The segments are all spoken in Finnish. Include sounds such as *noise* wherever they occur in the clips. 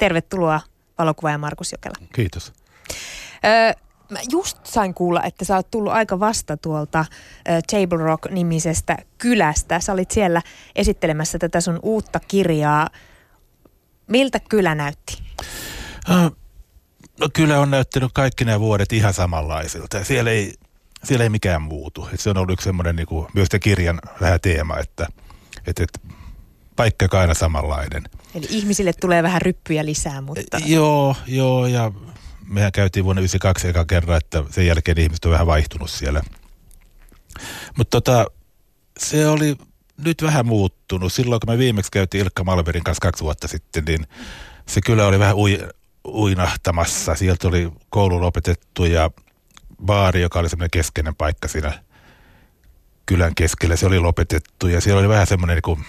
tervetuloa valokuvaaja Markus Jokela. Kiitos. Öö, mä just sain kuulla, että sä oot tullut aika vasta tuolta ö, Table Rock-nimisestä kylästä. Sä olit siellä esittelemässä tätä sun uutta kirjaa. Miltä kylä näytti? No kyllä on näyttänyt kaikki nämä vuodet ihan samanlaisilta. Siellä ei, siellä ei mikään muutu. Et se on ollut yksi semmoinen niin kuin, myös kirjan vähän teema, että, että, että paikka aina samanlainen. Eli ihmisille tulee vähän ryppyjä lisää, mutta... Joo, joo, ja mehän käytiin vuonna 1992 eka kerran, että sen jälkeen ihmiset on vähän vaihtunut siellä. Mutta tota, se oli nyt vähän muuttunut. Silloin kun me viimeksi käytiin Ilkka Malverin kanssa kaksi vuotta sitten, niin se kyllä oli vähän ui, uinahtamassa. Sieltä oli koulu lopetettu ja baari, joka oli semmoinen keskeinen paikka siinä kylän keskellä, se oli lopetettu ja siellä oli vähän semmoinen niin kuin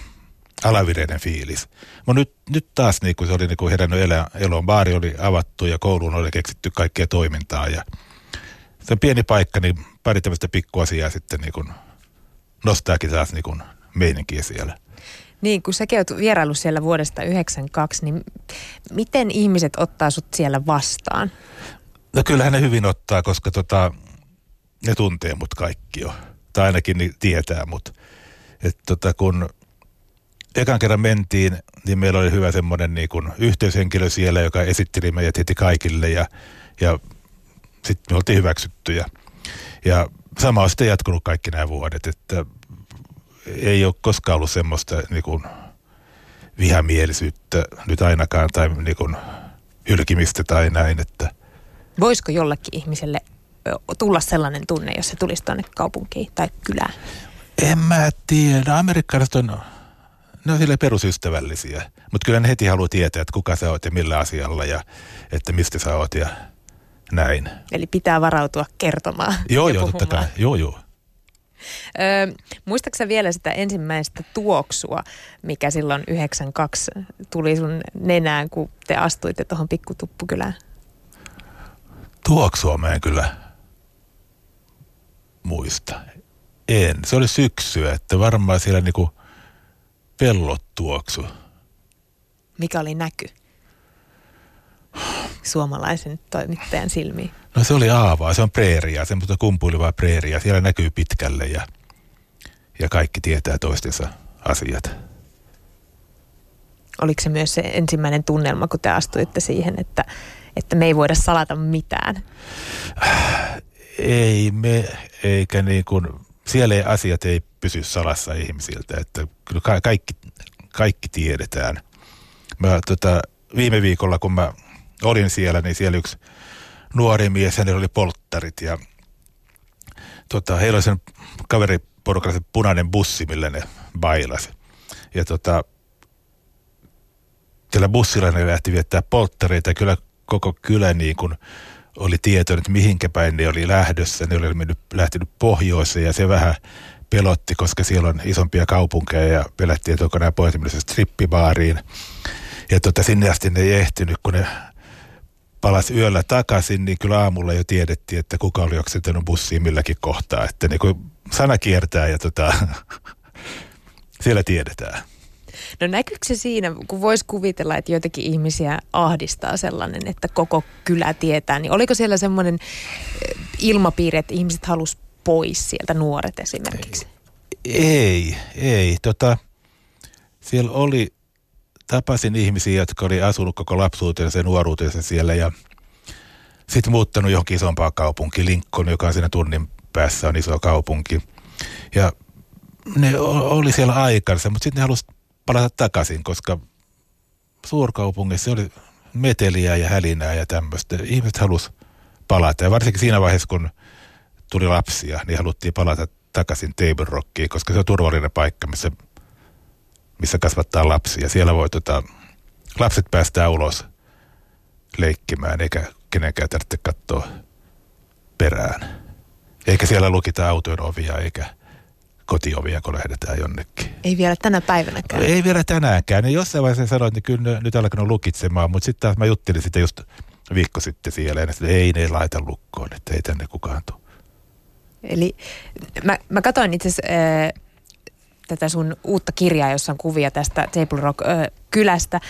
alavireinen fiilis. Mutta nyt, nyt taas niin kuin se oli niin kuin herännyt elä, eloon. Baari oli avattu ja kouluun oli keksitty kaikkea toimintaa ja se on pieni paikka, niin pari tämmöistä pikkuasiaa sitten niin kuin nostaakin taas niin kuin meininkiä siellä. Niin, kun säkin oot vierailu siellä vuodesta 92, niin miten ihmiset ottaa sut siellä vastaan? No kyllähän ne hyvin ottaa, koska tota, ne tuntee mut kaikki jo. Tai ainakin ne tietää mut. Et tota, kun ekan kerran mentiin, niin meillä oli hyvä semmoinen niin kuin yhteyshenkilö siellä, joka esitteli meidät heti kaikille ja, ja sitten me oltiin hyväksyttyjä. Ja sama on sitten jatkunut kaikki nämä vuodet, että ei ole koskaan ollut semmoista niin kuin vihamielisyyttä nyt ainakaan tai niin kuin hylkimistä tai näin. Että. Voisiko jollekin ihmiselle tulla sellainen tunne, jos se tulisi tuonne kaupunkiin tai kylään? En mä tiedä. Amerikkalaiset on, ne on sille perusystävällisiä. Mutta kyllä ne heti haluaa tietää, että kuka sä oot ja millä asialla ja että mistä sä oot ja näin. Eli pitää varautua kertomaan. *laughs* Joo, joo, totta kai. Joo, joo. Öö, muistaaksä vielä sitä ensimmäistä tuoksua, mikä silloin 92 tuli sun nenään, kun te astuitte tuohon pikkutuppukylään? Tuoksua mä en kyllä muista. En. Se oli syksyä, että varmaan siellä niinku pellot tuoksu. Mikä oli näky? Suomalaisen toimittajan silmiin. No se oli aavaa, se on preeria, semmoista kumpuilevaa preeria. Siellä näkyy pitkälle ja, ja kaikki tietää toistensa asiat. Oliko se myös se ensimmäinen tunnelma, kun te astuitte siihen, että, että me ei voida salata mitään? Ei me, eikä niin kuin, siellä ei, asiat ei pysy salassa ihmisiltä, että kyllä ka- kaikki, kaikki tiedetään. Mä, tota, viime viikolla, kun mä olin siellä, niin siellä yksi nuori mies, hänellä oli polttarit ja tota, heillä oli sen kaveriporukalla se punainen bussi, millä ne bailasi. Ja tota, siellä bussilla ne lähti viettää polttareita ja kyllä koko kylä niin kuin oli tietoinen, että mihinkä päin ne oli lähdössä. Ne oli mennyt, lähtenyt pohjoiseen ja se vähän pelotti, koska siellä on isompia kaupunkeja ja pelättiin, että onko nämä pohjoisemmissa strippibaariin. Ja tota, sinne asti ne ei ehtinyt, kun ne palasi yöllä takaisin, niin kyllä aamulla jo tiedettiin, että kuka oli oksentanut bussiin milläkin kohtaa. Että niin kuin sana kiertää ja tota, *laughs* siellä tiedetään. No näkyykö se siinä, kun voisi kuvitella, että joitakin ihmisiä ahdistaa sellainen, että koko kylä tietää, niin oliko siellä semmoinen eh, ilmapiiri, että ihmiset halus pois sieltä, nuoret esimerkiksi? Ei, ei. Tota, siellä oli tapasin ihmisiä, jotka oli asunut koko lapsuutensa ja nuoruutensa siellä ja sitten muuttanut johonkin isompaan kaupunkiin, Lincoln, joka on siinä tunnin päässä on iso kaupunki. Ja ne oli siellä aikansa, mutta sitten ne halusi palata takaisin, koska suurkaupungissa oli meteliä ja hälinää ja tämmöistä. Ihmiset halusi palata ja varsinkin siinä vaiheessa, kun tuli lapsia, niin haluttiin palata takaisin Table Rockiin, koska se on turvallinen paikka, missä missä kasvattaa lapsia. Siellä voi tota, lapset päästää ulos leikkimään, eikä kenenkään tarvitse katsoa perään. Eikä siellä lukita autojen ovia, eikä kotiovia, kun lähdetään jonnekin. Ei vielä tänä päivänäkään. Ei vielä tänäänkään. Ja jossain vaiheessa sanoin, että kyllä nyt alkanut lukitsemaan, mutta sitten taas mä juttelin sitä just viikko sitten siellä, ja sitten ei ne laita lukkoon, että ei tänne kukaan tule. Eli mä, mä katsoin itse asiassa äh, tätä sun uutta kirjaa, jossa on kuvia tästä Table Rock-kylästä.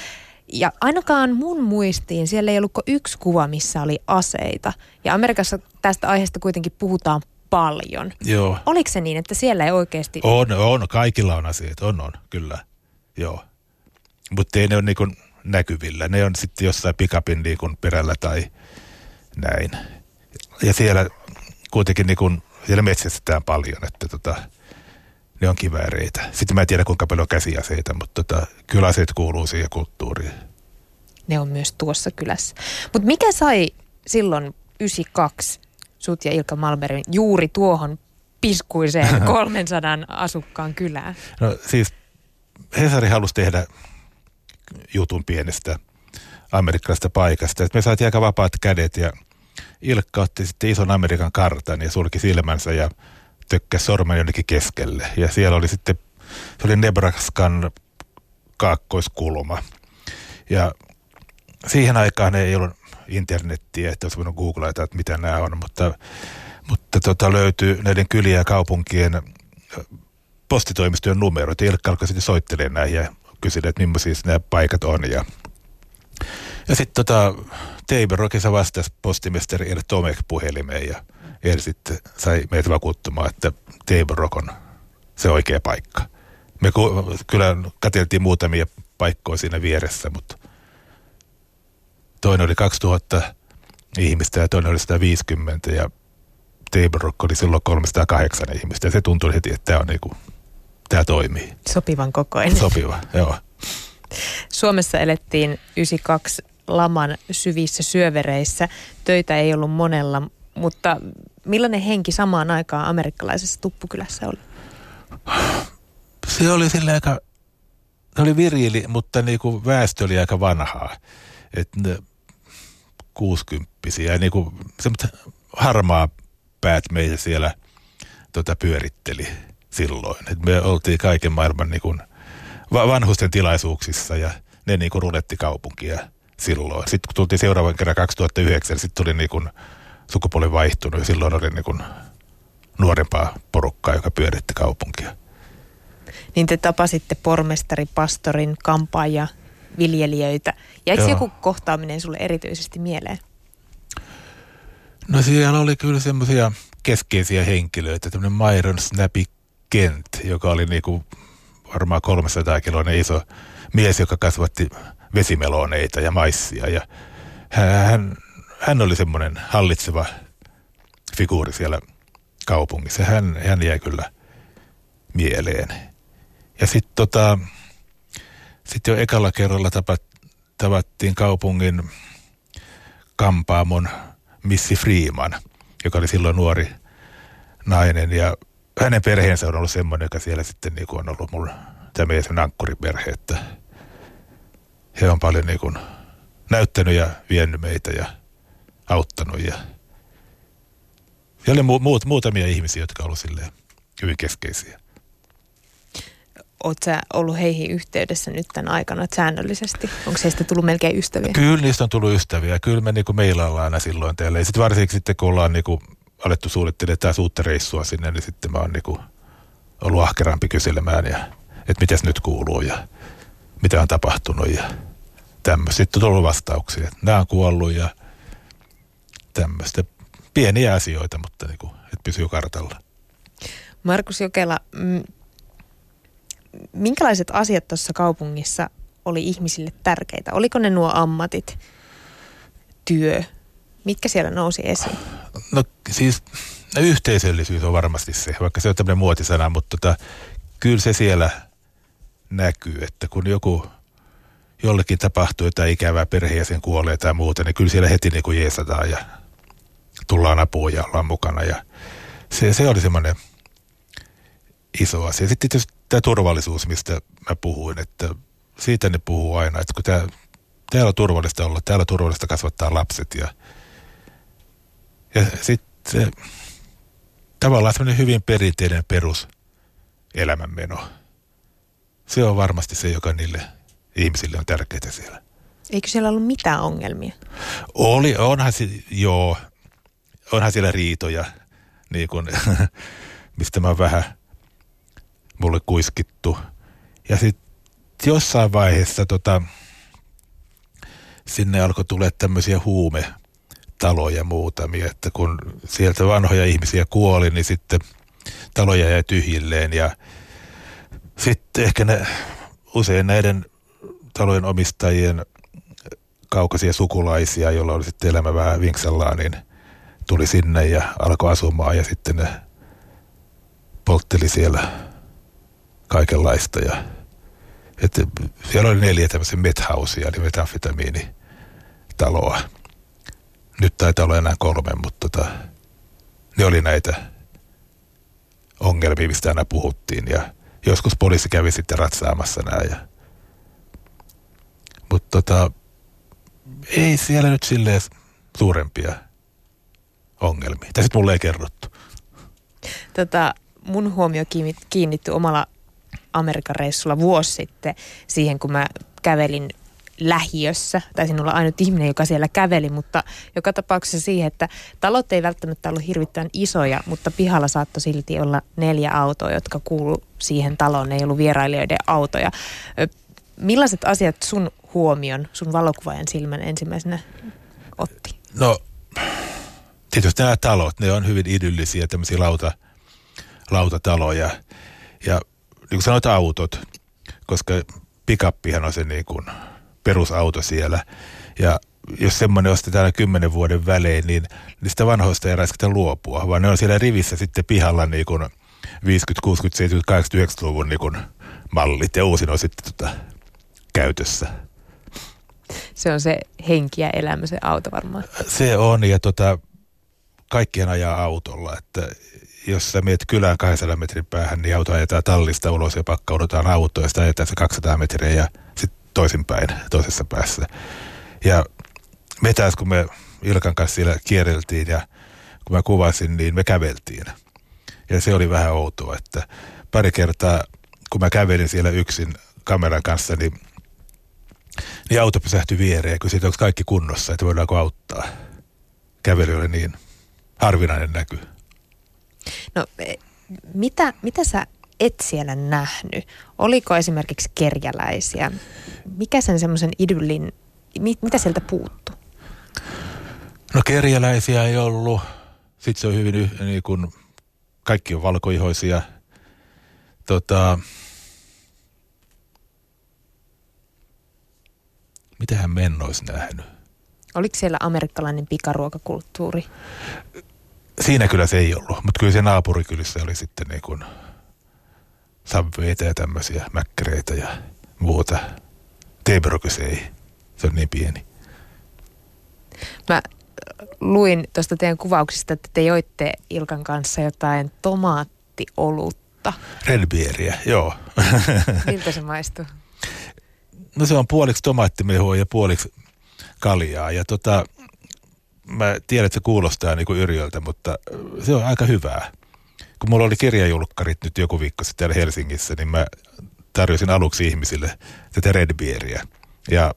Ja ainakaan mun muistiin siellä ei ollut yksi kuva, missä oli aseita. Ja Amerikassa tästä aiheesta kuitenkin puhutaan paljon. Joo. Oliko se niin, että siellä ei oikeasti... On, on. Kaikilla on aseita. On, on. Kyllä. Joo. Mutta ei ne ole niin näkyvillä. Ne on sitten jossain pikapin niin perällä tai näin. Ja siellä kuitenkin niin siellä metsästetään paljon, että tota, ne on kivääreitä. Sitten mä en tiedä kuinka paljon käsiaseita, mutta tota, kyllä aseet kuuluu siihen kulttuuriin. Ne on myös tuossa kylässä. Mutta mikä sai silloin 92 sut ja Ilkka Malmerin juuri tuohon piskuiseen *laughs* 300 asukkaan kylään? No siis Hesari halusi tehdä jutun pienestä amerikkalaisesta paikasta. Et me saatiin aika vapaat kädet ja Ilkka otti sitten ison Amerikan kartan ja sulki silmänsä ja tökkäsi sormen jonnekin keskelle. Ja siellä oli sitten, se oli Nebraskan kaakkoiskulma. Ja siihen aikaan ei ollut internettiä, että olisi voinut googlata, että mitä nämä on, mutta, mutta tota, löytyy näiden kylien ja kaupunkien postitoimistojen numerot. Ilkka alkoi sitten soittelemaan näihin ja kyseli, että millaisia nämä paikat on. Ja, ja sitten tota, Teiber Rockissa vastasi postimestari El Tomek puhelimeen ja El sitten sai meitä vakuuttumaan, että Teiber Rock on se oikea paikka. Me ku, kyllä katseltiin muutamia paikkoja siinä vieressä, mutta toinen oli 2000 ihmistä ja toinen oli 150 ja Table Rock oli silloin 308 ihmistä ja se tuntui heti, että tämä on niinku, tämä toimii. Sopivan kokoinen. Sopiva, joo. Suomessa elettiin 92 laman syvissä syövereissä. Töitä ei ollut monella, mutta millainen henki samaan aikaan amerikkalaisessa tuppukylässä oli? Se oli sille aika, se oli virili, mutta niin kuin väestö oli aika vanhaa. Että kuusikymppisiä niin kuin harmaa päät meitä siellä tota, pyöritteli silloin. Et me oltiin kaiken maailman niin kuin vanhusten tilaisuuksissa ja ne niin kuin ruletti kaupunkia silloin. Sitten kun tultiin seuraavan kerran 2009, sitten tuli niin kuin sukupuoli vaihtunut ja silloin oli niin kuin nuorempaa porukkaa, joka pyöritti kaupunkia. Niin te tapasitte pormestari, pastorin, kampaaja, viljelijöitä. Jäikö joku kohtaaminen sulle erityisesti mieleen? No siellä oli kyllä semmoisia keskeisiä henkilöitä. Tämmöinen Myron Snappy Kent, joka oli niinku varmaan 300 kiloinen iso mies, joka kasvatti vesimeloneita ja maissia. Ja hän, hän oli semmoinen hallitseva figuuri siellä kaupungissa. Hän, hän jäi kyllä mieleen. Ja sitten tota, sit jo ekalla kerralla tapat, tavattiin kaupungin kampaamon Missi Freeman, joka oli silloin nuori nainen. Ja hänen perheensä on ollut semmoinen, joka siellä sitten niin on ollut mulla tämä meidän ankkuriperhe, että he on paljon niin kuin näyttänyt ja vienyt meitä ja auttanut. Ja, ja oli mu- muut, muutamia ihmisiä, jotka ovat silleen hyvin keskeisiä. Oletko sä ollut heihin yhteydessä nyt tämän aikana säännöllisesti? Onko heistä tullut melkein ystäviä? Kyllä niistä on tullut ystäviä. Kyllä me niin meillä ollaan aina silloin teille. Ja sitten varsinkin sitten kun ollaan niin kuin alettu suunnittelemaan taas uutta reissua sinne, niin sitten mä oon niin kuin ollut ahkerampi kyselemään ja että mitäs nyt kuuluu ja mitä on tapahtunut ja tämmöistä. Sitten on tullut vastauksia, että nämä on kuollut ja tämmöistä. Pieniä asioita, mutta niin kuin, että pysyy kartalla. Markus Jokela, minkälaiset asiat tuossa kaupungissa oli ihmisille tärkeitä? Oliko ne nuo ammatit, työ? Mitkä siellä nousi esiin? No siis yhteisöllisyys on varmasti se, vaikka se on tämmöinen muotisana, mutta tota, kyllä se siellä näkyy, että kun joku jollekin tapahtuu jotain ikävää perheen kuolee tai muuta, niin kyllä siellä heti niin kuin jeesataan ja tullaan apuun ja ollaan mukana. Ja se, se oli semmoinen iso asia. Sitten tietysti tämä turvallisuus, mistä mä puhuin, että siitä ne puhuu aina, että kun tää, täällä on turvallista olla, täällä on turvallista kasvattaa lapset ja, ja sitten tavallaan semmoinen hyvin perinteinen perus elämänmeno. Se on varmasti se, joka niille ihmisille on tärkeää siellä. Eikö siellä ollut mitään ongelmia? Oli, onhan joo, onhan siellä riitoja, niin kuin, *laughs* mistä mä vähän mulle kuiskittu. Ja sitten jossain vaiheessa tota, sinne alkoi tulla tämmöisiä huumetaloja muutamia, että kun sieltä vanhoja ihmisiä kuoli, niin sitten taloja jäi tyhjilleen ja sitten ehkä ne, usein näiden talojen omistajien kaukaisia sukulaisia, joilla oli sitten elämä vähän vinksellaan, niin tuli sinne ja alkoi asumaan ja sitten ne poltteli siellä kaikenlaista. Ja, että siellä oli neljä tämmöisiä methausea, eli metamfetamiinitaloa. Nyt taitaa olla enää kolme, mutta tota, ne oli näitä ongelmia, mistä aina puhuttiin. Ja joskus poliisi kävi sitten ratsaamassa nämä. Ja, mutta tota, ei siellä nyt silleen suurempia ongelmia. Tässä mulle ei kerrottu. Tota, mun huomio kiinnittyi omalla Amerikan reissulla vuosi sitten siihen, kun mä kävelin lähiössä. Tai sinulla ainut ihminen, joka siellä käveli, mutta joka tapauksessa siihen, että talot ei välttämättä ollut hirvittävän isoja, mutta pihalla saattoi silti olla neljä autoa, jotka kuulu siihen taloon. Ne ei ollut vierailijoiden autoja. Millaiset asiat sun huomion, sun valokuvaajan silmän ensimmäisenä otti? No, tietysti nämä talot, ne on hyvin idyllisiä, tämmöisiä lauta, lautataloja. Ja niin kuin sanoit, autot, koska pikappihan on se niin kuin perusauto siellä. Ja jos semmoinen ostetaan kymmenen vuoden välein, niin niistä vanhoista ei räiskätä luopua, vaan ne on siellä rivissä sitten pihalla niin kuin 50, 60, 70, 80, 90-luvun niin kuin mallit ja uusin on sitten tota, käytössä. Se on se henki ja elämä, se auto varmaan. Se on ja tota, kaikkien ajaa autolla, että jos sä meet kylään 200 metrin päähän, niin auto ajetaan tallista ulos ja pakkaudutaan autoon ja sitä ajetaan se 200 metriä ja toisinpäin toisessa päässä. Ja me taas, kun me Ilkan kanssa siellä kierreltiin ja kun mä kuvasin, niin me käveltiin. Ja se oli vähän outoa, että pari kertaa, kun mä kävelin siellä yksin kameran kanssa, niin, niin auto pysähtyi viereen, kun siitä onko kaikki kunnossa, että voidaanko auttaa. Kävely oli niin harvinainen näky. No e, mitä, mitä sä et siellä nähnyt? Oliko esimerkiksi kerjäläisiä? Mikä sen semmoisen idyllin, mit, mitä sieltä puuttu? No kerjäläisiä ei ollut. Sitten se on hyvin, niin kuin, kaikki on valkoihoisia. Tota, mitähän men olisi nähnyt? Oliko siellä amerikkalainen pikaruokakulttuuri? Siinä kyllä se ei ollut, mutta kyllä se naapurikylissä oli sitten niin kuin Subwayta ja tämmöisiä mäkkäreitä ja muuta. Teebrokys ei, se on niin pieni. Mä äh, luin tuosta teidän kuvauksista, että te joitte Ilkan kanssa jotain tomaattiolutta. Redbieriä, joo. *laughs* Miltä se maistuu? No se on puoliksi tomaattimehua ja puoliksi kaljaa. Ja tota, mä tiedän, että se kuulostaa niin kuin yrjöltä, mutta se on aika hyvää. Kun mulla oli kirjajulkkarit nyt joku viikko sitten täällä Helsingissä, niin mä tarjosin aluksi ihmisille tätä redbieriä. Ja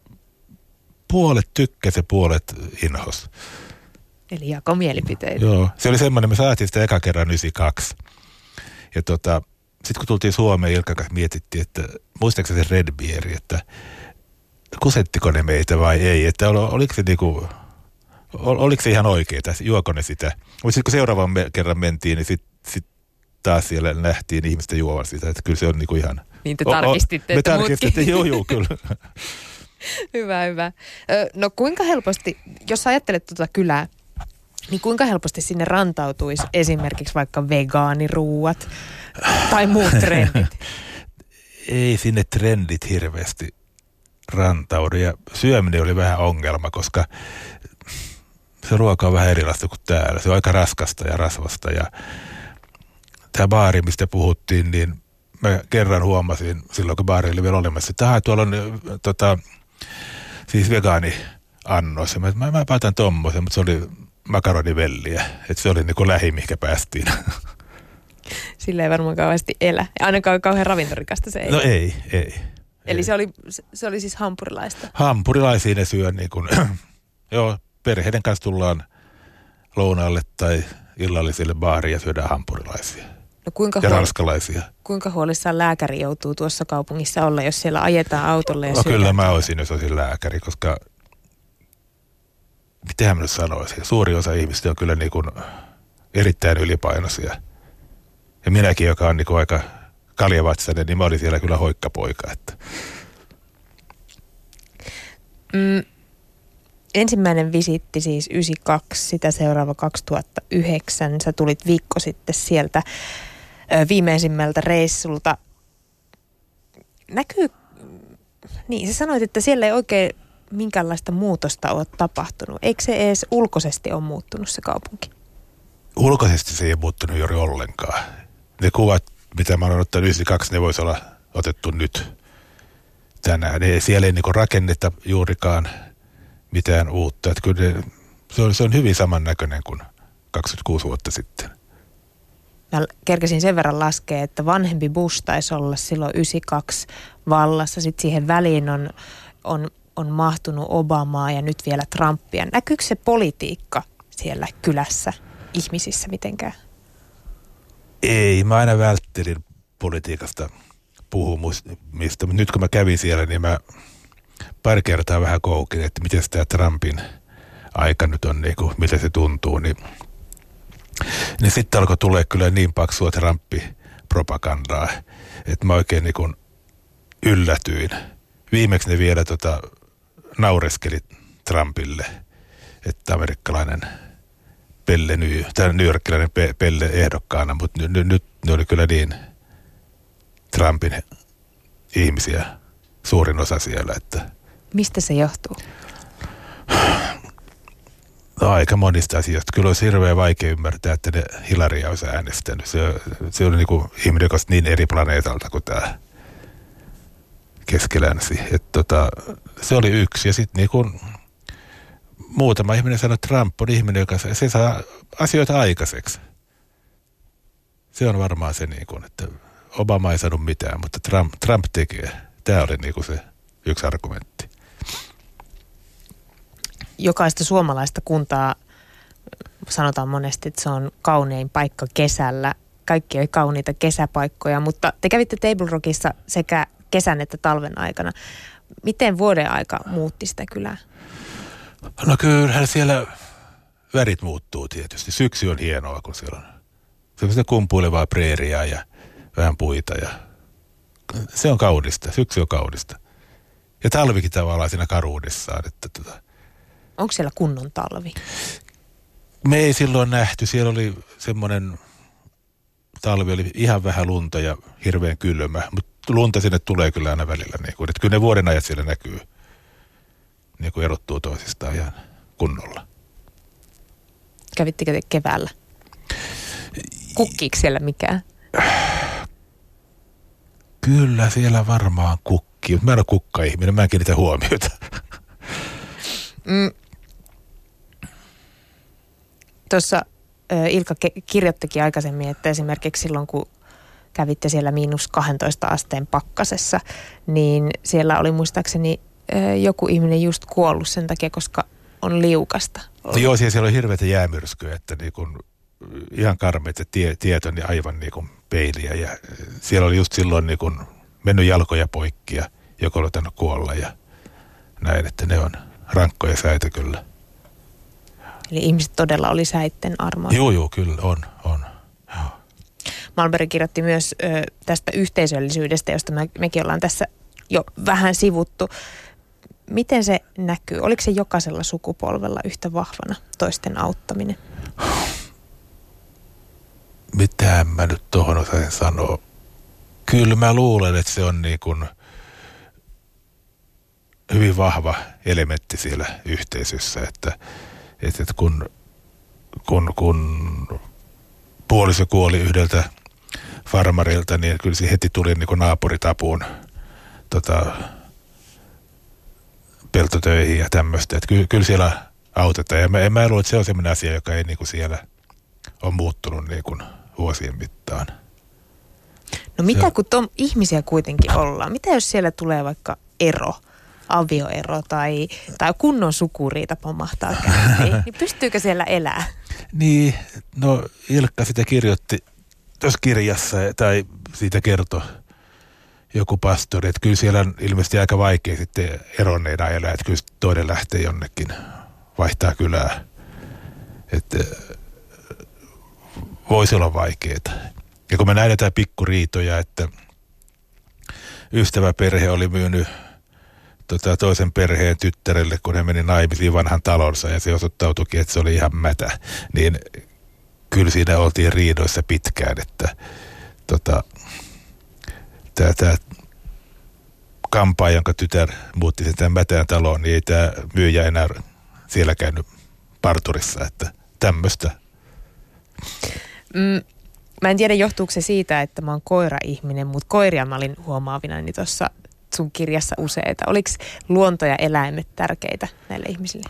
puolet tykkäsi ja puolet inhos. Eli jako mielipiteitä. Joo, se oli semmoinen, me saatiin sitä eka kerran 92. Ja tota, sitten kun tultiin Suomeen, Ilkan kanssa mietittiin, että muistaako se redbieri, että kusettiko ne meitä vai ei, että ol, oliko se niinku, ol, oliko se ihan oikeeta, juoko ne sitä. Mutta sitten kun seuraavan kerran mentiin, niin sitten sit taas siellä nähtiin ihmisten juovan sitä, että kyllä se on niinku ihan... Niin te tarkistitte, o, o, Me tarkistitte, joo joo kyllä. *laughs* hyvä, hyvä. No kuinka helposti, jos ajattelet tuota kylää, niin kuinka helposti sinne rantautuisi esimerkiksi vaikka vegaaniruuat tai muut *laughs* trendit? Ei sinne trendit hirveästi rantaudu ja syöminen oli vähän ongelma, koska se ruoka on vähän erilaista kuin täällä. Se on aika raskasta ja rasvasta ja tämä baari, mistä puhuttiin, niin mä kerran huomasin silloin, kun baari oli vielä olemassa, että tuolla on tota, siis vegaani annos. Mä, mä, mä päätän tommosen, mutta se oli makaronivelliä. Että se oli niin kuin lähi, mihinkä päästiin. *laughs* Sillä ei varmaan kauheasti elä. Ainakaan kauhean ravintorikasta se ei. No ei, ei. Eli se oli, se oli siis hampurilaista? Hampurilaisia ne syö niin kuin, *clears throat* joo, perheiden kanssa tullaan lounaalle tai illallisille baariin ja syödään hampurilaisia. No kuinka ja huol- ranskalaisia. Kuinka huolissaan lääkäri joutuu tuossa kaupungissa olla, jos siellä ajetaan autolle ja No kyllä mä olisin, jos olisin lääkäri, koska mitähän mä sanoisin, suuri osa ihmistä on kyllä niin kuin erittäin ylipainoisia. Ja minäkin, joka on niin kuin aika kaljavatsainen, niin mä olin siellä kyllä hoikkapoika. Että. Mm, ensimmäinen visitti siis 92, sitä seuraava 2009. Sä tulit viikko sitten sieltä viimeisimmältä reissulta. Näkyy, niin sä sanoit, että siellä ei oikein minkäänlaista muutosta ole tapahtunut. Eikö se edes ulkoisesti ole muuttunut se kaupunki? Ulkoisesti se ei ole muuttunut juuri ollenkaan. Ne kuvat, mitä mä olen ottanut 92, ne voisi olla otettu nyt tänään. Ne, siellä ei niin rakenneta juurikaan mitään uutta. Kyllä ne, se, on, se on hyvin samannäköinen kuin 26 vuotta sitten. Mä kerkesin sen verran laskea, että vanhempi Bush taisi olla silloin 92 vallassa. Sitten siihen väliin on, on, on mahtunut Obamaa ja nyt vielä Trumpia. Näkyykö se politiikka siellä kylässä ihmisissä mitenkään? Ei, mä aina välttelin politiikasta puhumista, nyt kun mä kävin siellä, niin mä pari kertaa vähän koukin, että miten tämä Trumpin aika nyt on, niin kuin, miltä se tuntuu, niin, niin sitten alkoi tulee kyllä niin paksua Trumpi-propagandaa, että mä oikein niin kuin yllätyin. Viimeksi ne vielä tota, naureskeli Trumpille, että amerikkalainen Pelle, tämä nyyörkkiläinen Pelle ehdokkaana, mutta nyt, nyt, nyt ne oli kyllä niin Trumpin ihmisiä suurin osa siellä. Että Mistä se johtuu? Aika monista asioista. Kyllä olisi hirveän vaikea ymmärtää, että ne Hilaria olisi äänestänyt. Se, se oli niin kuin ihminen, joka niin eri planeetalta kuin tämä keskilänsi. Et tota, se oli yksi. Ja sitten niin kuin muutama ihminen sanoi, että Trump on ihminen, joka se saa asioita aikaiseksi. Se on varmaan se, niin kuin, että Obama ei sanonut mitään, mutta Trump, Trump tekee. Tämä oli niin kuin se yksi argumentti. Jokaista suomalaista kuntaa sanotaan monesti, että se on kaunein paikka kesällä. Kaikki ei kauniita kesäpaikkoja, mutta te kävitte Table Rockissa sekä kesän että talven aikana. Miten vuoden aika muutti sitä kylää? No kyllähän siellä värit muuttuu tietysti. Syksy on hienoa, kun siellä on semmoista kumpuilevaa preeriaa ja vähän puita ja se on kaunista. Syksy on kaunista. Ja talvikin tavallaan siinä karuudessaan. Että tota. Onko siellä kunnon talvi? Me ei silloin nähty. Siellä oli semmoinen talvi, oli ihan vähän lunta ja hirveän kylmä. Mutta lunta sinne tulee kyllä aina välillä. Niin kuin, että kyllä ne vuoden ajat siellä näkyy. Niin kuin erottuu toisistaan ihan kunnolla. Kävittekö te keväällä? Kukkiiko siellä mikään? Kyllä siellä varmaan kukki, mutta mä en ole kukka-ihminen, mä en kiinnitä huomiota. Mm. Tuossa Ilka ke- kirjoittikin aikaisemmin, että esimerkiksi silloin kun kävitte siellä miinus 12 asteen pakkasessa, niin siellä oli muistaakseni joku ihminen just kuollut sen takia, koska on liukasta. No joo, siellä oli hirveätä jäämyrskyä, että niin kun, ihan karmeita tie, tieto niin aivan niin kuin peiliä. Ja siellä oli just silloin niin kun mennyt jalkoja poikki ja joku oli kuolla ja näin, että ne on rankkoja säitä kyllä. Eli ihmiset todella oli säitten armoilla. Joo, joo, kyllä on, on. Joo. Malmberg kirjoitti myös ö, tästä yhteisöllisyydestä, josta me, mekin ollaan tässä jo vähän sivuttu. Miten se näkyy? Oliko se jokaisella sukupolvella yhtä vahvana toisten auttaminen? Mitä mä nyt tuohon osaisin sanoa? Kyllä mä luulen, että se on niin kuin hyvin vahva elementti siellä yhteisössä, että, että kun, kun, kun puoliso kuoli yhdeltä farmarilta, niin kyllä se heti tuli niin naapuritapuun tota, peltotöihin ja tämmöistä. Että kyllä, kyllä siellä autetaan. Ja mä, en mä luule, että se on sellainen asia, joka ei niin kuin siellä on muuttunut niin kuin vuosien mittaan. No mitä kun tom, ihmisiä kuitenkin ollaan? Mitä jos siellä tulee vaikka ero, avioero tai, tai kunnon sukuriita pomahtaa käyntiin? *laughs* niin pystyykö siellä elää? Niin, no Ilkka sitä kirjoitti tuossa kirjassa tai siitä kertoi joku pastori, että kyllä siellä on ilmeisesti aika vaikea sitten eronneena elää, että kyllä toinen lähtee jonnekin vaihtaa kylää. Että voisi olla vaikeaa. Ja kun me näin jotain pikkuriitoja, että ystäväperhe oli myynyt tota, toisen perheen tyttärelle, kun he meni naimisiin vanhan talonsa ja se osoittautuikin, että se oli ihan mätä, niin kyllä siinä oltiin riidoissa pitkään, että tota, tämä, kampaa, jonka tytär muutti sitä mätään taloon, niin ei tämä myyjä enää siellä käynyt parturissa, että tämmöistä. Mm, mä en tiedä johtuuko se siitä, että mä oon koira-ihminen, mutta koiria mä olin huomaavina niin tuossa sun kirjassa useita. Oliko luonto ja eläimet tärkeitä näille ihmisille?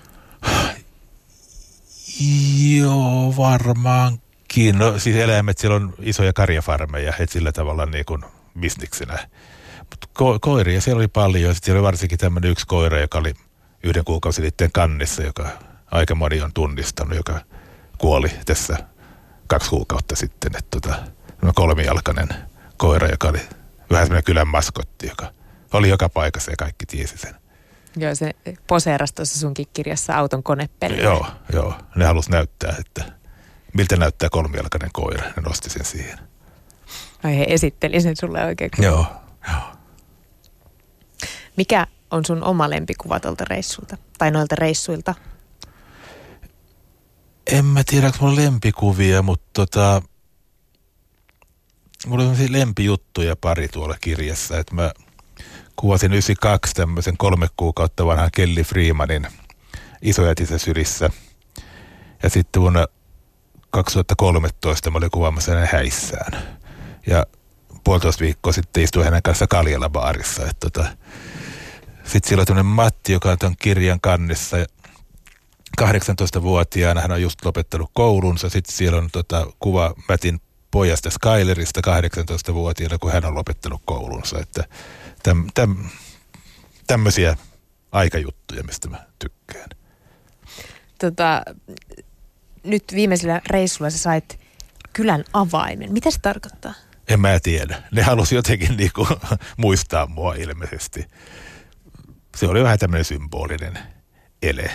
Joo, varmaankin. No siis eläimet, siellä on isoja karjafarmeja, että sillä tavalla niin kuin bisniksenä. Mutta ko- koiria siellä oli paljon. Sitten siellä oli varsinkin tämmöinen yksi koira, joka oli yhden kuukausi sitten kannissa, joka aika moni on tunnistanut, joka kuoli tässä kaksi kuukautta sitten. Että tota, kolmijalkainen koira, joka oli vähän semmoinen kylän maskotti, joka oli joka paikassa ja kaikki tiesi sen. Joo, se poseerasi tuossa sunkin kirjassa auton konepeli. Joo, joo. Ne halusi näyttää, että miltä näyttää kolmijalkainen koira. Ne nosti sen siihen. Ai he esitteli sen sulle oikein. Joo, joo. Mikä on sun oma lempikuva tuolta reissulta? Tai noilta reissuilta? En mä tiedä, onko mulla lempikuvia, mutta tota, mulla on lempijuttuja pari tuolla kirjassa, että mä kuvasin 92 tämmöisen kolme kuukautta vanhan Kelly Freemanin isojätissä syrissä. Ja sitten vuonna 2013 mä olin kuvaamassa hänen häissään. Ja puolitoista viikkoa sitten istuin hänen kanssa Kaljalla baarissa. Tota, sitten siellä on tämmöinen Matti, joka on tämän kirjan kannessa. 18-vuotiaana hän on just lopettanut koulunsa. Sitten siellä on tota, kuva Mätin pojasta Skylerista 18-vuotiaana, kun hän on lopettanut koulunsa. Että täm, täm, tämmöisiä aikajuttuja, mistä mä tykkään. Tota, nyt viimeisellä reissulla sä sait kylän avaimen. Mitä se tarkoittaa? En mä tiedä. Ne halusi jotenkin niinku *laughs* muistaa mua ilmeisesti. Se oli vähän tämmöinen symbolinen ele.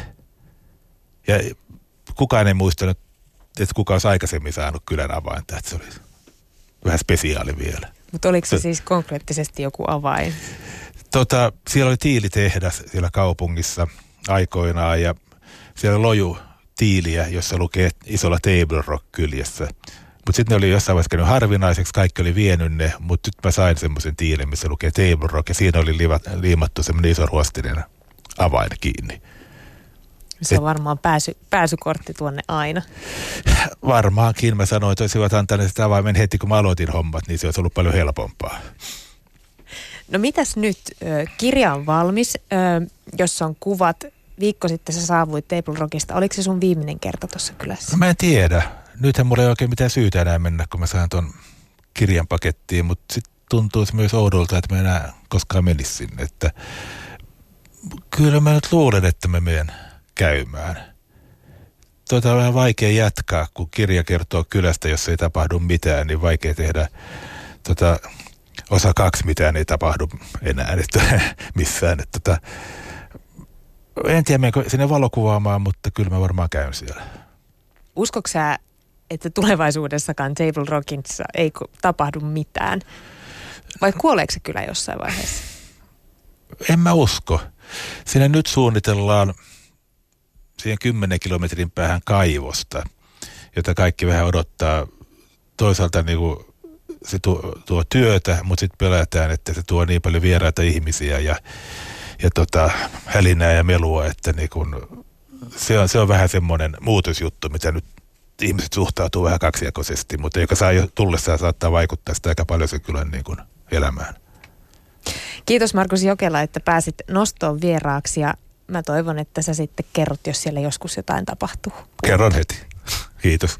Ja kukaan ei muistanut, että kuka olisi aikaisemmin saanut kylän avainta. Että se oli vähän spesiaali vielä. Mutta oliko se siis konkreettisesti joku avain? Tota, siellä oli tiilitehdas siellä kaupungissa aikoinaan ja siellä loju tiiliä, jossa lukee isolla Table Rock kyljessä. Mutta sitten ne oli jossain vaiheessa käynyt harvinaiseksi, kaikki oli vienyt ne, mutta nyt mä sain semmoisen tiilin, missä lukee Table Rock ja siinä oli liimattu semmoinen iso ruostinen avain kiinni. Se on varmaan pääsy, pääsykortti tuonne aina. Varmaankin. Mä sanoin, että olisivat antaneet sitä avaimen heti, kun mä aloitin hommat, niin se olisi ollut paljon helpompaa. No mitäs nyt? Kirja on valmis, jossa on kuvat. Viikko sitten sä saavuit Table Rockista. Oliko se sun viimeinen kerta tuossa kylässä? No mä en tiedä. Nythän mulla ei oikein mitään syytä enää mennä, kun mä saan ton kirjan pakettiin, mutta sitten tuntuu myös oudolta, että mä enää koskaan menisi sinne. Että kyllä mä nyt luulen, että mä menen käymään. Tuota on vähän vaikea jatkaa, kun kirja kertoo kylästä, jos ei tapahdu mitään, niin vaikea tehdä tota, osa kaksi mitään ei tapahdu enää että, *laughs* missään. Että, tota, en tiedä, menenkö sinne valokuvaamaan, mutta kyllä mä varmaan käyn siellä. Uskokö sä, että tulevaisuudessakaan Table Rockissa ei tapahdu mitään? Vai kuoleeko se kyllä jossain vaiheessa? En mä usko. Siinä nyt suunnitellaan siihen 10 kilometrin päähän kaivosta, jota kaikki vähän odottaa. Toisaalta niin kuin se tuo, tuo työtä, mutta sitten pelätään, että se tuo niin paljon vieraita ihmisiä ja, ja tota, hälinää ja melua, että niin kun, se, on, se on vähän semmoinen muutosjuttu, mitä nyt ihmiset suhtautuu vähän kaksijakoisesti, mutta joka saa jo tullessaan saattaa vaikuttaa sitä aika paljon sen kylän niin kuin elämään. Kiitos Markus Jokela, että pääsit nostoon vieraaksi ja mä toivon, että sä sitten kerrot, jos siellä joskus jotain tapahtuu. Kerron heti. Kiitos.